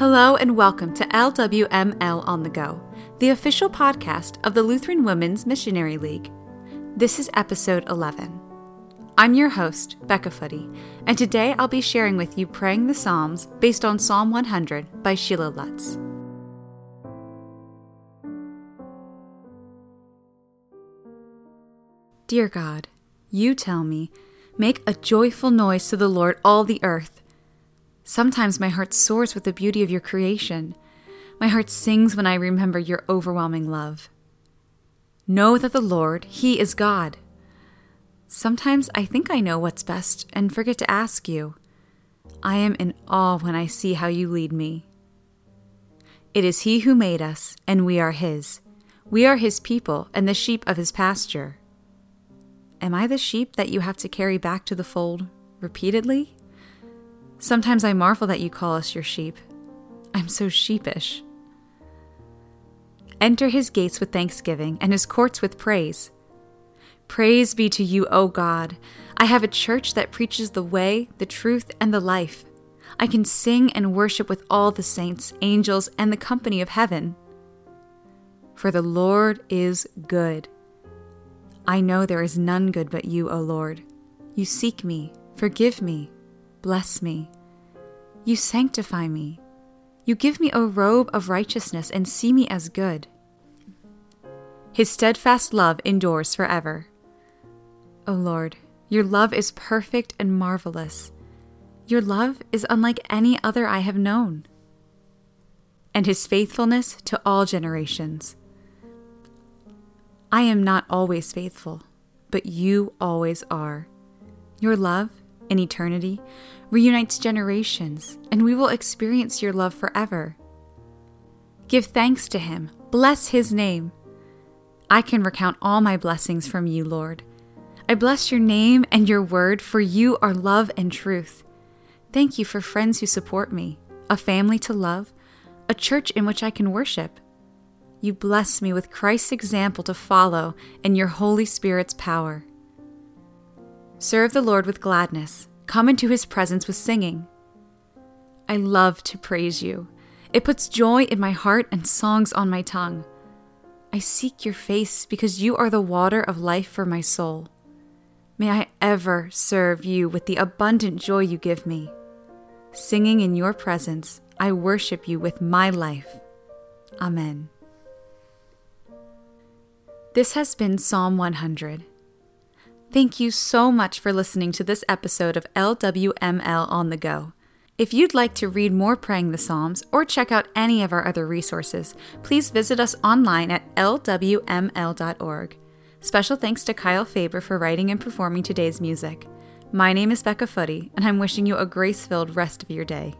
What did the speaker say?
Hello and welcome to LWML on the Go, the official podcast of the Lutheran Women's Missionary League. This is episode 11. I'm your host, Becca Footy, and today I'll be sharing with you Praying the Psalms based on Psalm 100 by Sheila Lutz. Dear God, you tell me, make a joyful noise to the Lord, all the earth. Sometimes my heart soars with the beauty of your creation. My heart sings when I remember your overwhelming love. Know that the Lord, He is God. Sometimes I think I know what's best and forget to ask you. I am in awe when I see how you lead me. It is He who made us, and we are His. We are His people and the sheep of His pasture. Am I the sheep that you have to carry back to the fold repeatedly? Sometimes I marvel that you call us your sheep. I'm so sheepish. Enter his gates with thanksgiving and his courts with praise. Praise be to you, O God. I have a church that preaches the way, the truth, and the life. I can sing and worship with all the saints, angels, and the company of heaven. For the Lord is good. I know there is none good but you, O Lord. You seek me, forgive me, Bless me. You sanctify me. You give me a robe of righteousness and see me as good. His steadfast love endures forever. O Lord, your love is perfect and marvelous. Your love is unlike any other I have known. And his faithfulness to all generations. I am not always faithful, but you always are. Your love in eternity, reunites generations, and we will experience your love forever. Give thanks to him, bless his name. I can recount all my blessings from you, Lord. I bless your name and your word, for you are love and truth. Thank you for friends who support me, a family to love, a church in which I can worship. You bless me with Christ's example to follow and your Holy Spirit's power. Serve the Lord with gladness. Come into his presence with singing. I love to praise you. It puts joy in my heart and songs on my tongue. I seek your face because you are the water of life for my soul. May I ever serve you with the abundant joy you give me. Singing in your presence, I worship you with my life. Amen. This has been Psalm 100. Thank you so much for listening to this episode of LWML on the Go. If you'd like to read more Praying the Psalms or check out any of our other resources, please visit us online at lwml.org. Special thanks to Kyle Faber for writing and performing today's music. My name is Becca Footy, and I'm wishing you a grace filled rest of your day.